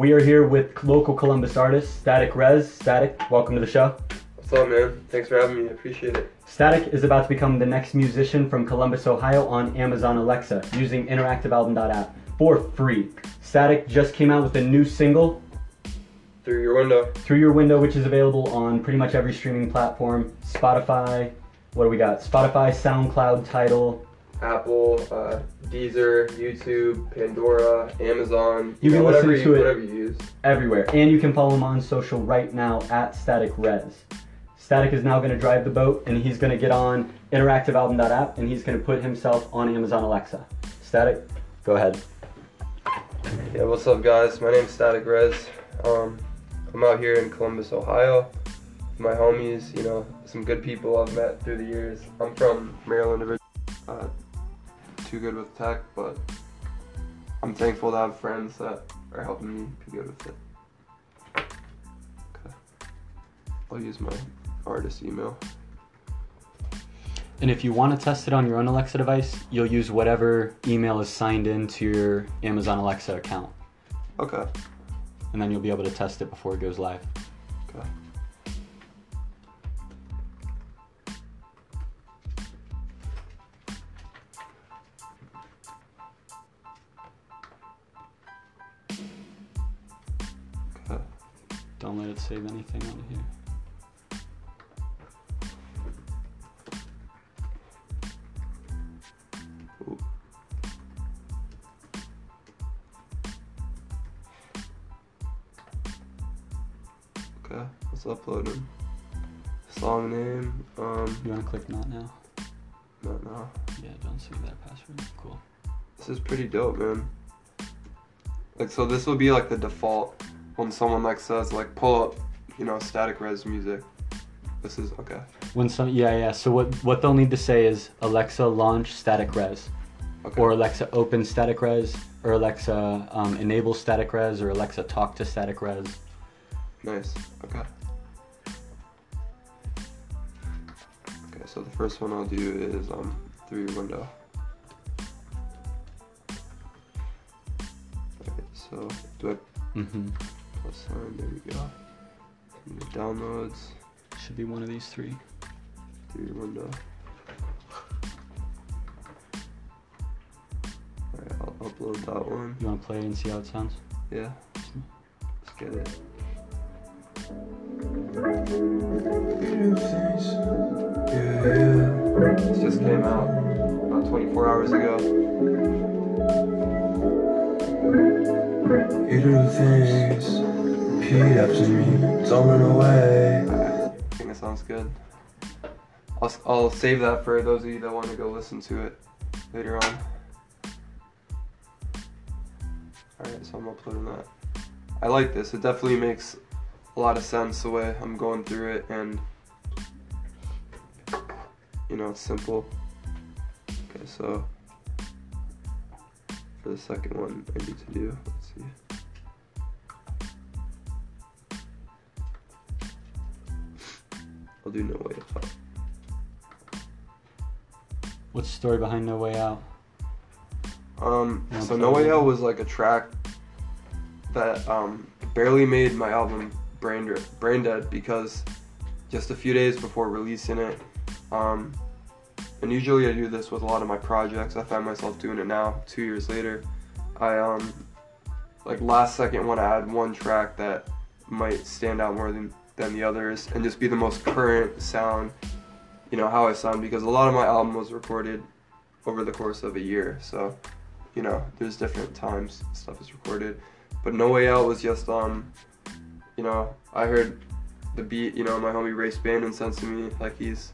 We are here with local Columbus artist Static Rez. Static, welcome to the show. What's up, man? Thanks for having me. I appreciate it. Static is about to become the next musician from Columbus, Ohio on Amazon Alexa using interactivealbum.app for free. Static just came out with a new single, Through your window. Through Your Window, which is available on pretty much every streaming platform Spotify, what do we got? Spotify, SoundCloud, Tidal. Apple, uh, Deezer, YouTube, Pandora, Amazon. You can whatever listen to you, it- Whatever you use. everywhere. And you can follow him on social right now at Static Rez. Static is now going to drive the boat and he's going to get on interactivealbum.app and he's going to put himself on Amazon Alexa. Static, go ahead. Yeah, what's up, guys? My name's Static Rez. Um, I'm out here in Columbus, Ohio. My homies, you know, some good people I've met through the years. I'm from Maryland, originally. Uh, too good with tech, but I'm thankful to have friends that are helping me be good with it. Okay. I'll use my artist email. And if you want to test it on your own Alexa device, you'll use whatever email is signed into your Amazon Alexa account. Okay. And then you'll be able to test it before it goes live. Okay. Okay. Don't let it save anything on here. Okay, let's upload them. Song name, um, You want to click not now? no, no. Yeah, don't save that password. Cool. This is pretty dope, man. Like, so this will be like the default when someone like says like pull up, you know, static res music. This is okay. When some yeah yeah. So what what they'll need to say is Alexa launch Static Res, Okay. or Alexa open Static Res, or Alexa um, enable Static Res, or Alexa talk to Static Res. Nice. Okay. Okay, so the first one I'll do is um through your window. So do I Mm-hmm. Plus sign? There we go. And the downloads Should be one of these three. through your window. Alright, I'll upload that one. You want to play it and see how it sounds? Yeah. Let's get it. This just came out about 24 hours ago. You do things, repeat after me, don't away. I think it sounds good. I'll, I'll save that for those of you that want to go listen to it later on. Alright, so I'm uploading that. I like this. It definitely makes a lot of sense the way I'm going through it and you know, it's simple. Okay, so for the second one I need to do, I'll do no way out. What's the story behind No Way Out? Um, Yeah, so No Way. Out was like a track that um, barely made my album brain, brain dead because just a few days before releasing it, um, and usually I do this with a lot of my projects. I find myself doing it now, two years later. I um, like last second want to add one track that might stand out more than than the others and just be the most current sound, you know how I sound because a lot of my album was recorded over the course of a year. So, you know, there's different times stuff is recorded. But No Way Out was just um, you know, I heard the beat, you know, my homie Race Bannon sent to me like he's,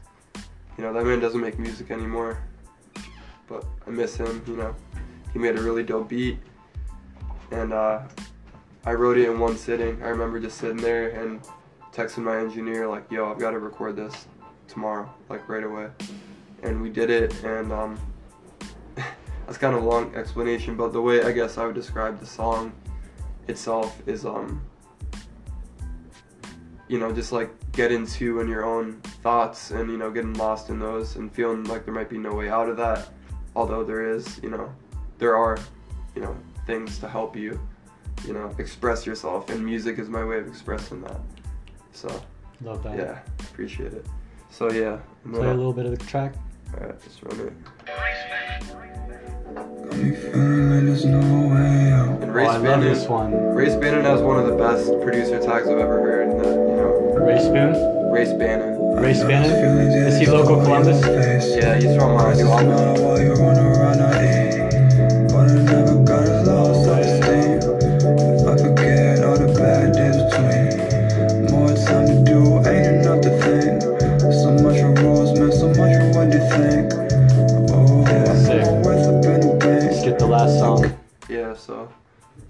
you know, that man doesn't make music anymore, but I miss him. You know, he made a really dope beat, and uh, I wrote it in one sitting. I remember just sitting there and texted my engineer like, "Yo, I've got to record this tomorrow, like right away," and we did it. And um, that's kind of a long explanation, but the way I guess I would describe the song itself is um, you know, just like get into in your own thoughts and you know getting lost in those and feeling like there might be no way out of that, although there is, you know, there are, you know, things to help you, you know, express yourself, and music is my way of expressing that. So Love that. yeah, appreciate it. So yeah, I'm Play a gonna, little bit of the track. all right, just run it. Got me feeling like there's no way out. And Oh, Race I love this one. Race Bannon has one of the best producer tags I've ever heard. And that, you know, Ray Spoon. Race Bannon. Ray Bannon. Is he local Columbus? Yeah, he's from uh, New Albany.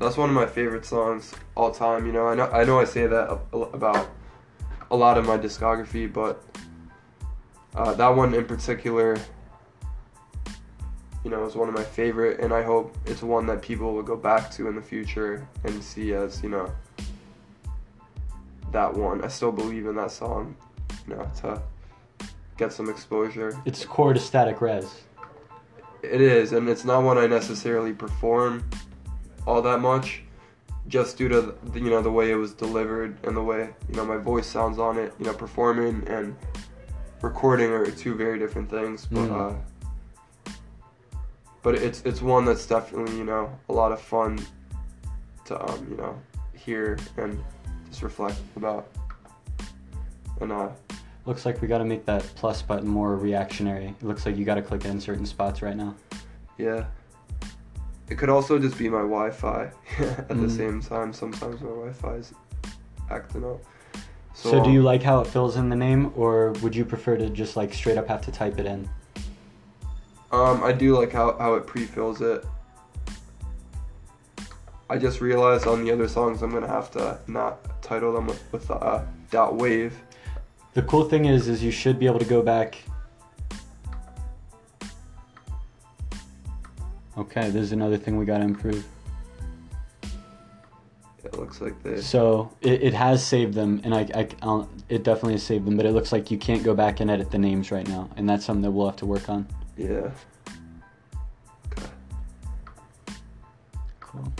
That's one of my favorite songs all time. You know, I know I know I say that about a lot of my discography, but uh, that one in particular, you know, is one of my favorite, and I hope it's one that people will go back to in the future and see as you know that one. I still believe in that song, you know, to get some exposure. It's core to Static Res. It is, and it's not one I necessarily perform all that much, just due to the, you know the way it was delivered and the way you know my voice sounds on it. You know, performing and recording are two very different things, but Mm. uh, but it's it's one that's definitely you know a lot of fun to um you know hear and just reflect about. And uh, Looks like we got to make that plus button more reactionary. It looks like you got to click it in certain spots right now. Yeah. It could also just be my Wi-Fi at the Mm. same time. Sometimes my Wi-Fi is acting up. So, do um, you like how it fills in the name, or would you prefer to just like straight up have to type it in? Um, I do like how, how it pre-fills it. I just realized on the other songs I'm gonna have to not title them with, with the uh, dot wave. The cool thing is, is you should be able to go back. Okay, there's another thing we got to improve. It looks like they. So it, it has saved them, and I, I I'll, it definitely has saved them. But it looks like you can't go back and edit the names right now, and that's something that we'll have to work on. Yeah. Okay. Cool.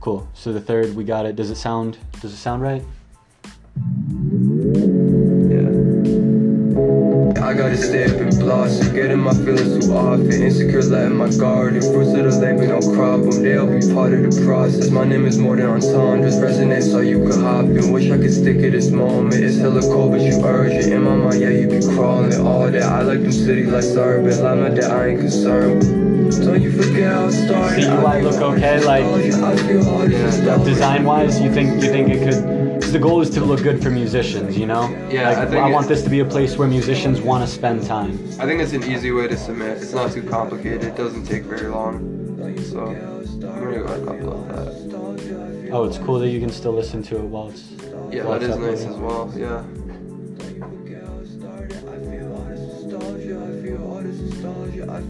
Cool. So the third, we got it. Does it sound? Does it sound right? My feelings too often. Insecure, letting my guard and fruits of the labor don't crop them. They'll be part of the process. My name is more than entendres, resonate so you could hop in. Wish I could stick at this moment. It's hella cold, but you urge it. In my mind, yeah, you be crawling. All that I like them city like urban. I'm not that I ain't concerned. Don't you forget how it started. See, you I look okay, like, nostalgia. I feel all this nostalgia. Design wise, you think you think it could? The goal is to look good for musicians, you know. Yeah, Like, I think I want this to be a place where musicians want to spend time. I think it's an easy way to submit. It's not too complicated. It doesn't take very long. So I'm go ahead and upload that. Oh, it's cool that you can still listen to it while it's. Yeah, while that it's is nice as well. Yeah.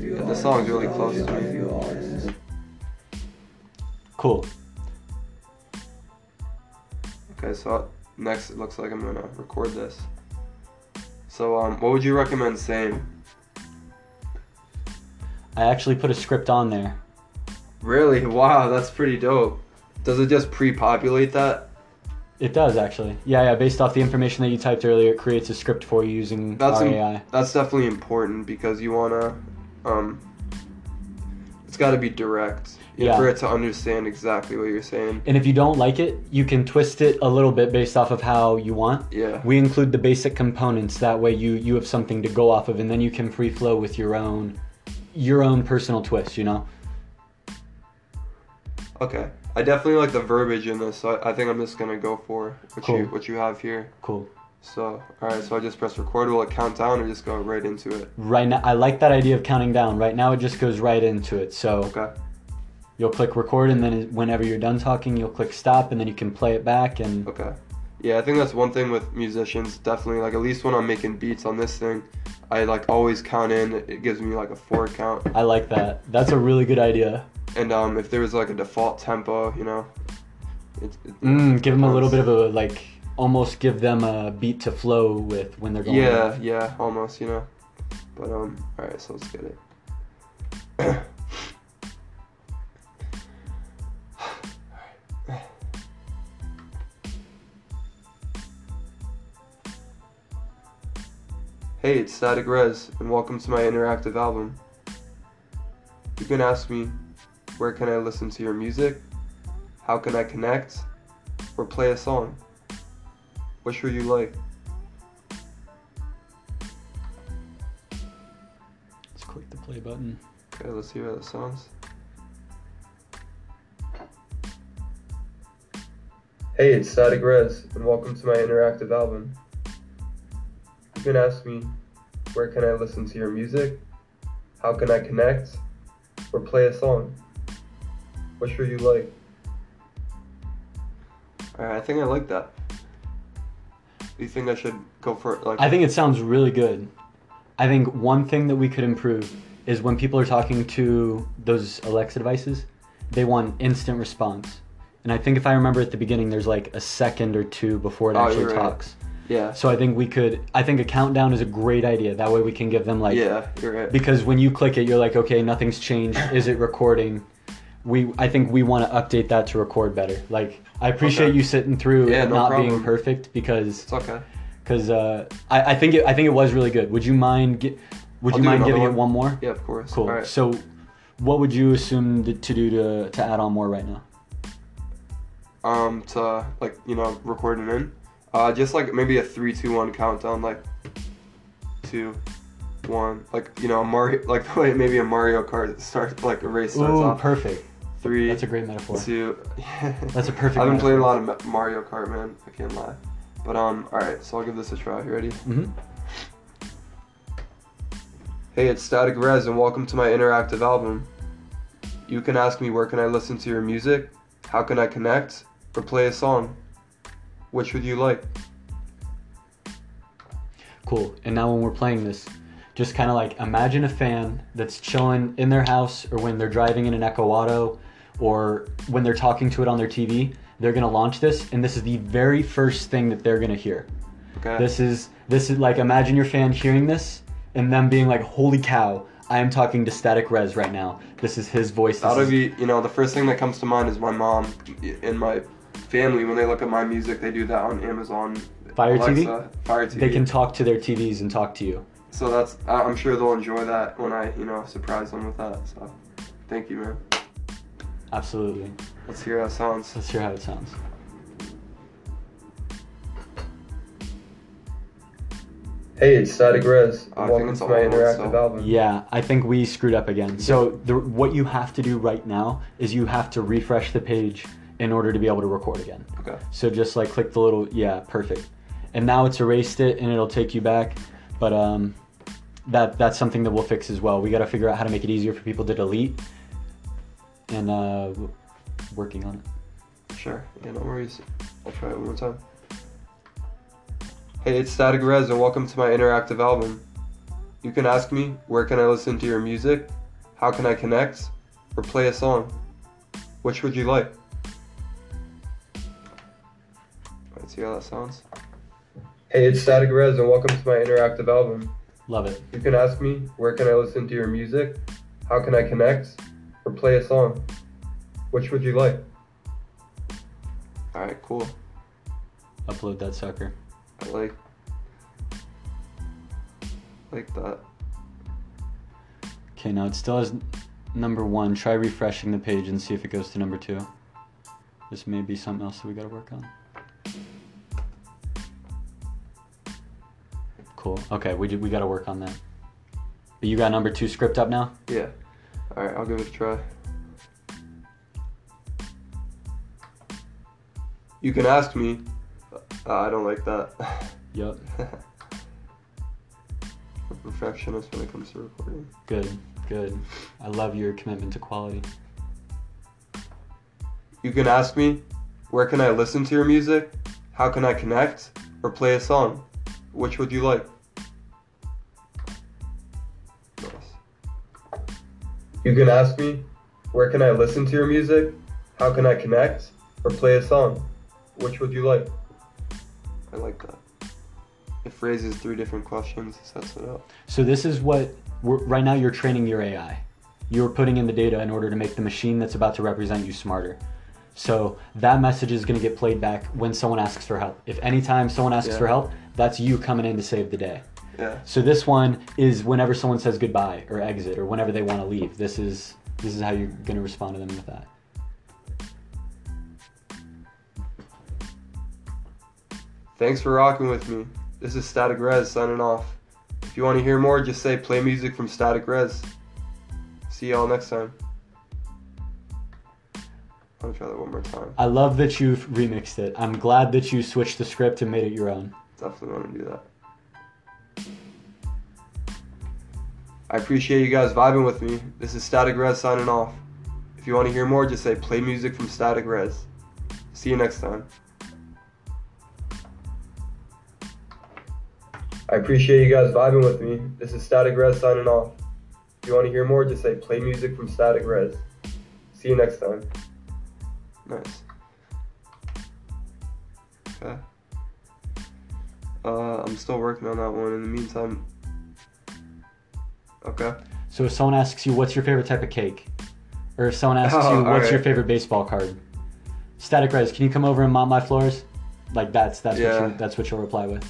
Yeah, the song's really close to me. Cool. Okay, so next it looks like I'm gonna record this. So um, what would you recommend saying? I actually put a script on there. Really? Wow, that's pretty dope. Does it just pre-populate that? It does actually. Yeah, yeah. Based off the information that you typed earlier, it creates a script for you using That's im- AI. that's definitely important because you wanna um, it's got to be direct Yeah. for it to understand exactly what you're saying. And if you don't like it, you can twist it a little bit based off of how you want. Yeah. We include the basic components. That way, you you have something to go off of, and then you can free flow with your own your own personal twist. You know. Okay. I definitely like the verbiage in this, so I, I think I'm just gonna go for what you what you have here. Cool. So, all right. So I just press record. Will it count down or just go right into it? Right now, I like that idea of counting down. Right now, it just goes right into it. So Okay. You'll click record, and then whenever you're done talking, you'll click stop, and then you can play it back. And Okay. Yeah, I think that's one thing with musicians. Definitely, like at least when I'm making beats on this thing, I like always count in. It gives me like a four count. I like that. That's a really good idea. And um, if there was like a default tempo, you know, it, it, Mm, give them a little bit of a like, almost give them a beat to flow with when they're going. Yeah, yeah, almost, you know. But um, all right, so let's get it. Hey, it's Static Res, and welcome to my interactive album. You can ask me, where can I listen to your music? How can I connect? Or play a song? Which would you like? Let's click the play button. Okay, let's see how that sounds. Hey, it's Static Res, and welcome to my interactive album. You can ask me, where can I listen to your music? How can I connect? Or play a song? Which would you like? Alright, I think I like that. Do you think I should go for it? Like, I think it sounds really good. I think one thing that we could improve is when people are talking to those Alexa devices, they want instant response. And I think if I remember at the beginning, there's like a second or two before it Oh, actually you're right. talks. Yeah, So I think we could. I think a countdown is a great idea. That way we can give them like. yeah, you're right. Because when you click it, you're like, okay, nothing's changed. Is it recording? We, I think we want to update that to record better. Like, I appreciate Okay. you sitting through Yeah, it no not being perfect because It's okay. because uh, I, I think it, I think it was really good. Would you mind gi- Would I'll you mind giving it one. one more? Yeah, of course. Cool. Alright. So, what would you assume to, to do to to add on more right now? um to like you know record it in uh just like maybe a three two one countdown like two one. Like you know mario like the way maybe a mario kart starts like a race starts Ooh, off. perfect. three That's a great metaphor. two. That's a perfect i've been playing a lot of mario kart man. I can't lie. But um all right. So i'll give this a try. You ready? Hmm Hey, it's Static Res, and welcome to my interactive album. You can ask me where can I listen to your music, how can I connect, or play a song. Which would you like? Cool. And now when we're playing this, just kind of like imagine a fan that's chilling in their house or when they're driving in an Echo Auto or when they're talking to it on their TV. They're gonna launch this, and this is the very first thing that they're gonna hear. Okay. This is this is like imagine your fan hearing this and them being like, "Holy cow! I am talking to Static Res right now. This is his voice." This That'll is- be, you know, the first thing that comes to mind is my mom in my family. When they look at my music, they do that on Amazon. Fire TV? Fire TV. They can talk to their TVs and talk to you. So that's, I- I'm sure they'll enjoy that when I, you know, surprise them with that. So, thank you, man. Absolutely. Let's hear how it sounds. Let's hear how it sounds. Hey, it's Static Res. I think Welcome it's to my long one, interactive so- album. Yeah, I think we screwed up again. So the, what you have to do right now is you have to refresh the page in order to be able to record again. Okay. So just like click the little yeah, perfect. And now it's erased it and it'll take you back. But um, that that's something that we'll fix as well. We got to figure out how to make it easier for people to delete. And uh, working on it. Sure. Yeah, no worries. I'll try it one more time. Hey, it's Static Res, and welcome to my interactive album. You can ask me, where can I listen to your music? How can I connect? Or play a song? Which would you like? See how that sounds. Hey, it's Static Res, and welcome to my interactive album. Love it. You can ask me, where can I listen to your music? How can I connect? Or play a song? Which would you like? Alright, cool. Upload that sucker. I like like that. Okay, now it still has number one. Try refreshing the page and see if it goes to number two. This may be something else that we got to work on. Cool. Okay, we we got to work on that. But you got number two script up now. Yeah. Alright, I'll give it a try. You can ask me. Uh, I don't like that. Yup. A perfectionist when it comes to recording. Good. Good. I love your commitment to quality. You can ask me, where can I listen to your music? how can I connect, or play a song? Which would you like? You can ask me, where can I listen to your music? How can I connect, or play a song? Which would you like? I like that. It phrases three different questions, sets it up. So this is what we're, right now you're training your AI. You're putting in the data in order to make the machine that's about to represent you smarter. So that message is going to get played back when someone asks for help. If anytime someone asks Yeah. for help, that's you coming in to save the day. Yeah. So this one is whenever someone says goodbye or exit or whenever they want to leave. This is this is how you're going to respond to them with that. Thanks for rocking with me. This is Static Res signing off. If you want to hear more, just say play music from Static Res. See y'all next time. I'm gonna try that one more time. I love that you've remixed it. I'm glad that you switched the script and made it your own. Definitely want to do that. I appreciate you guys vibing with me. This is Static Res signing off. If you want to hear more, just say play music from Static Res. See you next time. I appreciate you guys vibing with me. This is Static Res signing off. If you want to hear more, just say play music from Static Res. See you next time. Nice. Okay. Uh, I'm still working on that one. In the meantime, okay. So if someone asks you what's your favorite type of cake, or if someone asks Oh, you what's your favorite baseball card, Static Res, can you come over and mop my floors? Like that's that's Yeah. what you, that's what you'll reply with.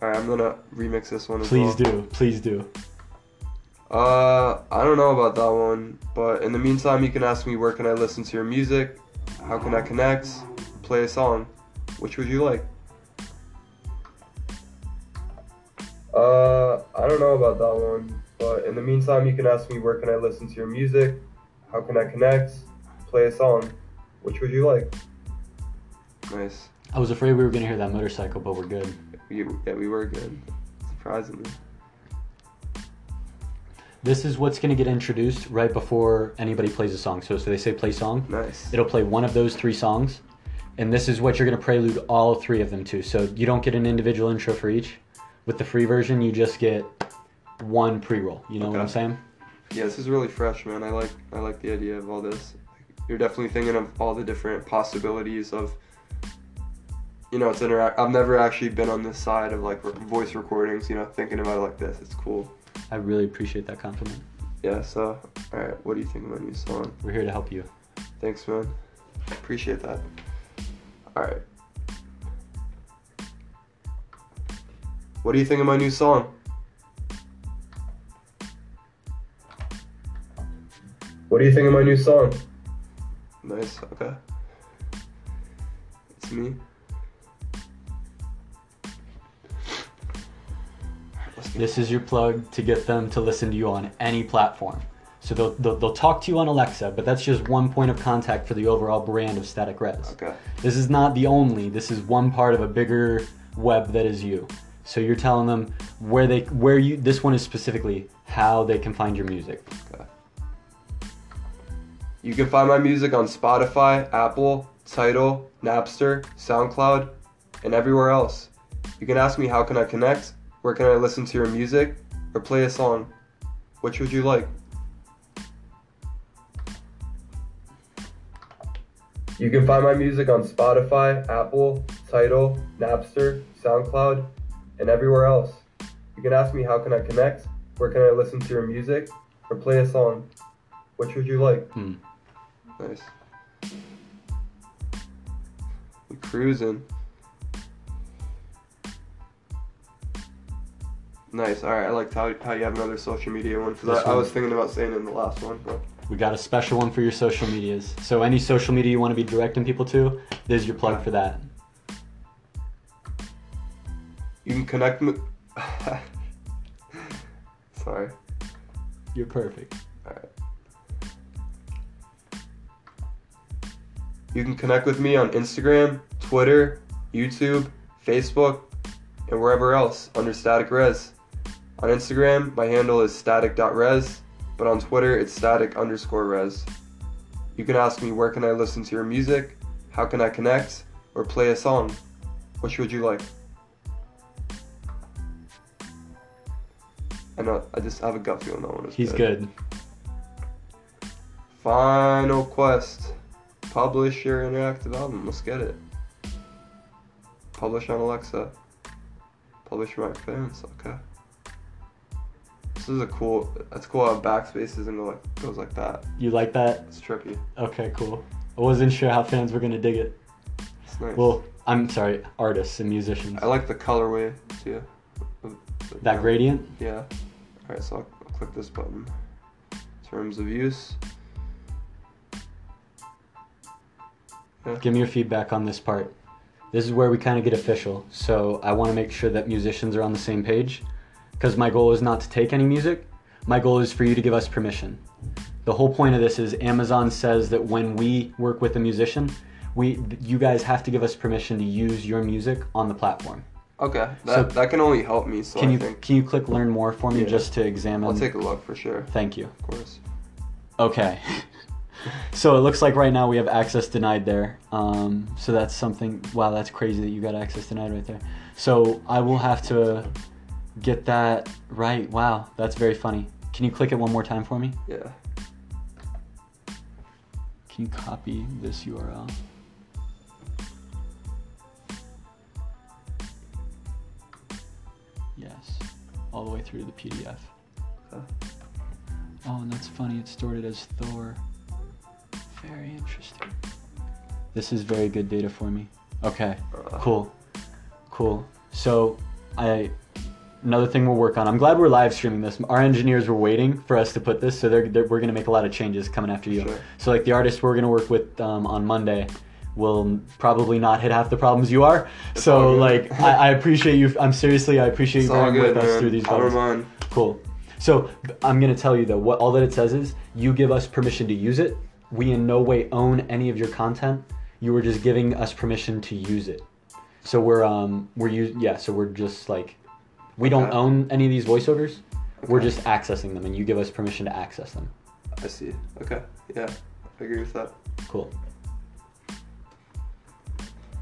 All right, I'm gonna remix this one as Please well. do, please do. Uh, I don't know about that one, but in the meantime, you can ask me where can I listen to your music, how can I connect, play a song. Which would you like? Uh, I don't know about that one, but in the meantime, you can ask me where can I listen to your music, how can I connect, play a song. Which would you like? Nice. I was afraid we were gonna hear that motorcycle, but we're good. We, yeah, we were good. Surprisingly. This is what's gonna get introduced right before anybody plays a song. So so they say play song. Nice. It'll play one of those three songs, and this is what you're gonna prelude all three of them to. So you don't get an individual intro for each. With the free version, you just get one pre-roll. You know what I'm saying? Yeah, this is really fresh, man. I like I like the idea of all this. You're definitely thinking of all the different possibilities of. You know, it's interact. I've never actually been on this side of like re- voice recordings. You know, thinking about it like this, it's cool. I really appreciate that compliment. Yeah. So, all right. What do you think of my new song? We're here to help you. Thanks, man. Appreciate that. All right. What do you think of my new song? What do you think of my new song? Nice, okay. It's me. This is your plug to get them to listen to you on any platform. So they'll, they'll, they'll talk to you on Alexa, but that's just one point of contact for the overall brand of Static Res. Okay. This is not the only. This is one part of a bigger web that is you. So you're telling them where they where you this one is specifically how they can find your music. Okay. You can find my music on Spotify, Apple, Tidal, Napster, SoundCloud, and everywhere else. You can ask me how can I connect, where can I listen to your music, or play a song. Which would you like? You can find my music on Spotify, Apple, Tidal, Napster, SoundCloud, and everywhere else. You can ask me how can I connect, where can I listen to your music, or play a song. Which would you like? Hmm. Nice. We cruising. Nice. All right. I liked how, how you have another social media one because This I, I was thinking about saying it in the last one, but We got a special one for your social medias. So any social media you want to be directing people to, there's your plug for that. You can connect me. Sorry. You're perfect. All right. You can connect with me on Instagram, Twitter, YouTube, Facebook, and wherever else under Static Res. On Instagram, my handle is static.res, but on Twitter, it's static underscore res. You can ask me where can I listen to your music, how can I connect, or play a song. Which would you like? I know. I just have a gut feeling that one is He's good. Final quest. Publish your interactive album. Let's get it. Publish on Alexa. Publish my fans. Okay. This is a cool. That's cool how backspaces and like goes like that. You like that? It's trippy. Okay, cool. I wasn't sure how fans were gonna dig it. It's nice. Well, I'm sorry, artists and musicians. I like the colorway too. That gradient. Yeah. Alright, so I'll, I'll click this button. Terms of use. Give me your feedback on this part. This is where we kind of get official. So I want to make sure that musicians are on the same page because my goal is not to take any music. My goal is for you to give us permission. The whole point of this is Amazon says that when we work with a musician, we you guys have to give us permission to use your music on the platform. Okay, that, So- that can only help me. So Can I you think can you click learn more for me Yeah. just to examine? I'll take a look for sure. Thank you. Of course. Okay. so it looks like right now we have access denied there. Um, so that's something. Wow, that's crazy that you got access denied right there. So I will have to get that right. Wow, that's very funny. Can you click it one more time for me? Yeah. Can you copy this URL? All the way through the PDF. Okay. Oh, and that's funny. It stored it as Thor. Very interesting. This is very good data for me. Okay, cool, cool. So, I another thing we'll work on. I'm glad we're live streaming this. Our engineers were waiting for us to put this, so they're, they're we're gonna make a lot of changes coming after you. Sure. So, like the artist we're gonna work with um, on Monday will probably not hit half the problems you are. It's so, like, I, I appreciate you. I'm seriously, I appreciate It's you good, with us through these bugs. Cool. So I'm gonna tell you though, what all that it says is you give us permission to use it. We in no way own any of your content. You were just giving us permission to use it. So we're um we're us- yeah. So we're just like we don't Okay. own any of these voiceovers. We're just accessing them, and you give us permission to access them. I see. Okay. Yeah. I agree with that. Cool.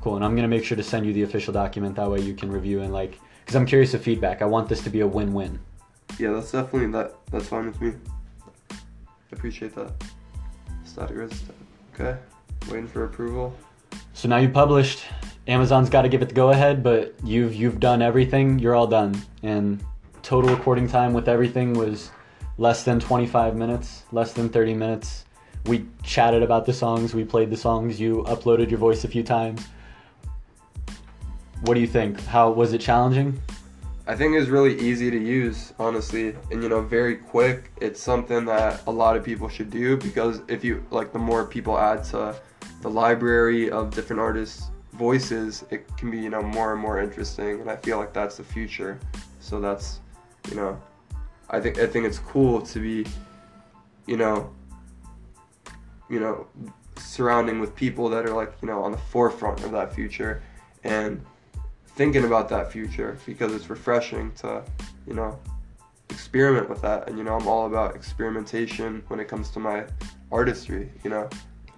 Cool. And I'm gonna make sure to send you the official document. That way you can review and like, because I'm curious of feedback. I want this to be a win-win. Yeah, that's definitely that. That's fine with me. I appreciate that. Static res. Okay. Waiting for approval. So now you published. Amazon's got to give it the go ahead, but you've you've done everything. You're all done. And total recording time with everything was less than 25 minutes, less than 30 minutes. We chatted about the songs, we played the songs, you uploaded your voice a few times. What do you think? How was it challenging? I think it's really easy to use, honestly, and you know, very quick. It's something that a lot of people should do because if you like, the more people add to the library of different artists' voices, it can be you know more and more interesting, and I feel like that's the future. So that's, you know, I think I think it's cool to be, you know, you know, surrounding with people that are like you know on the forefront of that future, and thinking about that future because it's refreshing to, you know, experiment with that. And you know, I'm all about experimentation when it comes to my artistry. You know,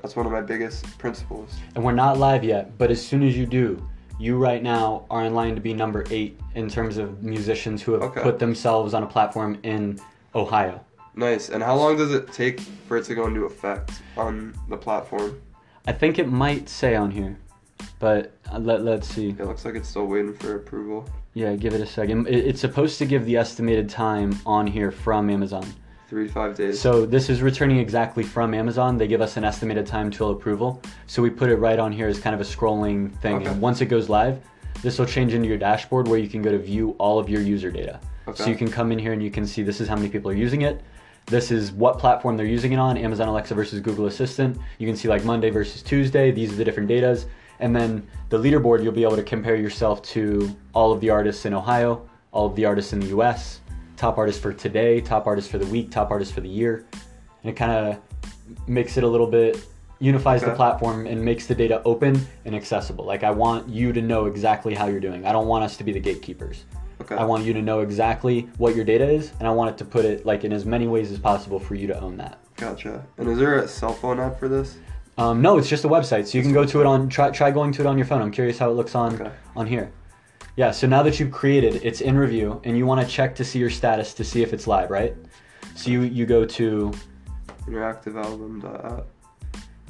that's one of my biggest principles. And we're not live yet, but as soon as you do, you right now are in line to be number eight in terms of musicians who have Okay. put themselves on a platform in Ohio. Nice. And how long does it take for it to go into effect on the platform? I think it might say on here, but uh, let let's see. It looks like it's still waiting for approval. Yeah, give it a second. It, it's supposed to give the estimated time on here from Amazon. Three to five days. So this is returning exactly from Amazon. They give us an estimated time till approval. So we put it right on here as kind of a scrolling thing. Okay. And once it goes live, this will change into your dashboard where you can go to view all of your user data. Okay. So you can come in here and you can see this is how many people are using it. This is what platform they're using it on, Amazon Alexa versus Google Assistant. You can see like Monday versus Tuesday, these are the different datas. And then the leaderboard, you'll be able to compare yourself to all of the artists in Ohio, all of the artists in the US, top artists for today, top artists for the week, top artists for the year. And it kind of makes it a little bit, unifies the platform and makes the data open and accessible. Like I want you to know exactly how you're doing. I don't want us to be the gatekeepers. okay. I want you to know exactly what your data is, and I want it to put it like in as many ways as possible for you to own that. Gotcha. And is there a cell phone app for this? Um, no, it's just a website, so you can go to it on. Try try going to it on your phone. I'm curious how it looks on Okay. on here. Yeah. So now that you've created, it's in review, and you want to check to see your status to see if it's live, right? So you you go to Interactive album app.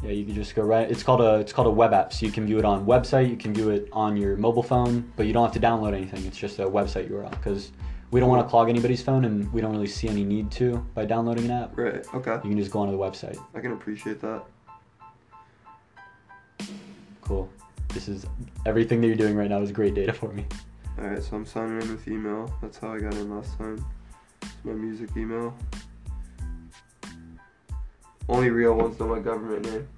yeah you can just go right. It's called a it's called a web app, so you can view it on website, you can view it on your mobile phone, but you don't have to download anything. It's just a website URL because we don't want to clog anybody's phone, and we don't really see any need to by downloading an app. Right. Okay. You can just go onto the website. I can appreciate that. Cool. This is everything that you're doing right now is great data for me. All right. So I'm signing in with email. That's how I got in last time. It's my music email. Only real ones know my government name.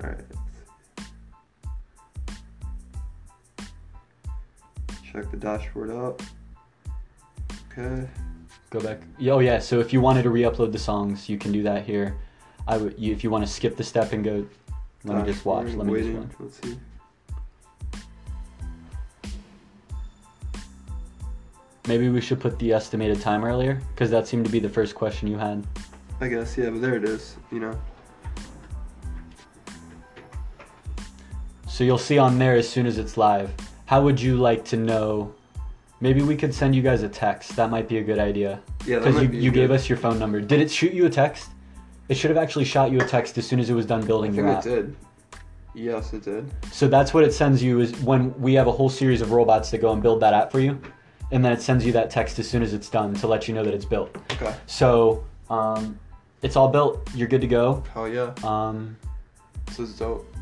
Alright. Check the dashboard out. Okay. Go back. Oh yeah. So if you wanted to re-upload the songs, you can do that here. I would. You, if you want to skip the step and go, let me uh, just watch. Let me just watch. Let's see. Maybe we should put the estimated time earlier because that seemed to be the first question you had. I guess, yeah, but there it is, you know. So you'll see on there as soon as it's live. How would you like to know? Maybe we could send you guys a text. That might be a good idea. Yeah, that Because you, be you gave us your phone number. Did it shoot you a text? It should have actually shot you a text as soon as it was done I building think your it did. Yes, it did. So that's what it sends you is when we have a whole series of robots that go and build that app for you, and then it sends you that text as soon as it's done to let you know that it's built. Okay. So um, it's all built. You're good to go. Hell yeah. Um, This is dope.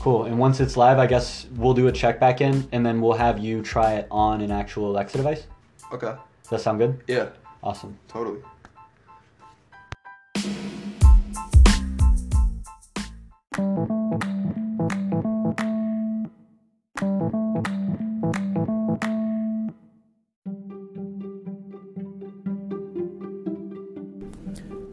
Cool. And once it's live, I guess we'll do a check back in, and then we'll have you try it on an actual Alexa device. Okay. Does that sound good? Yeah, Awesome. totally.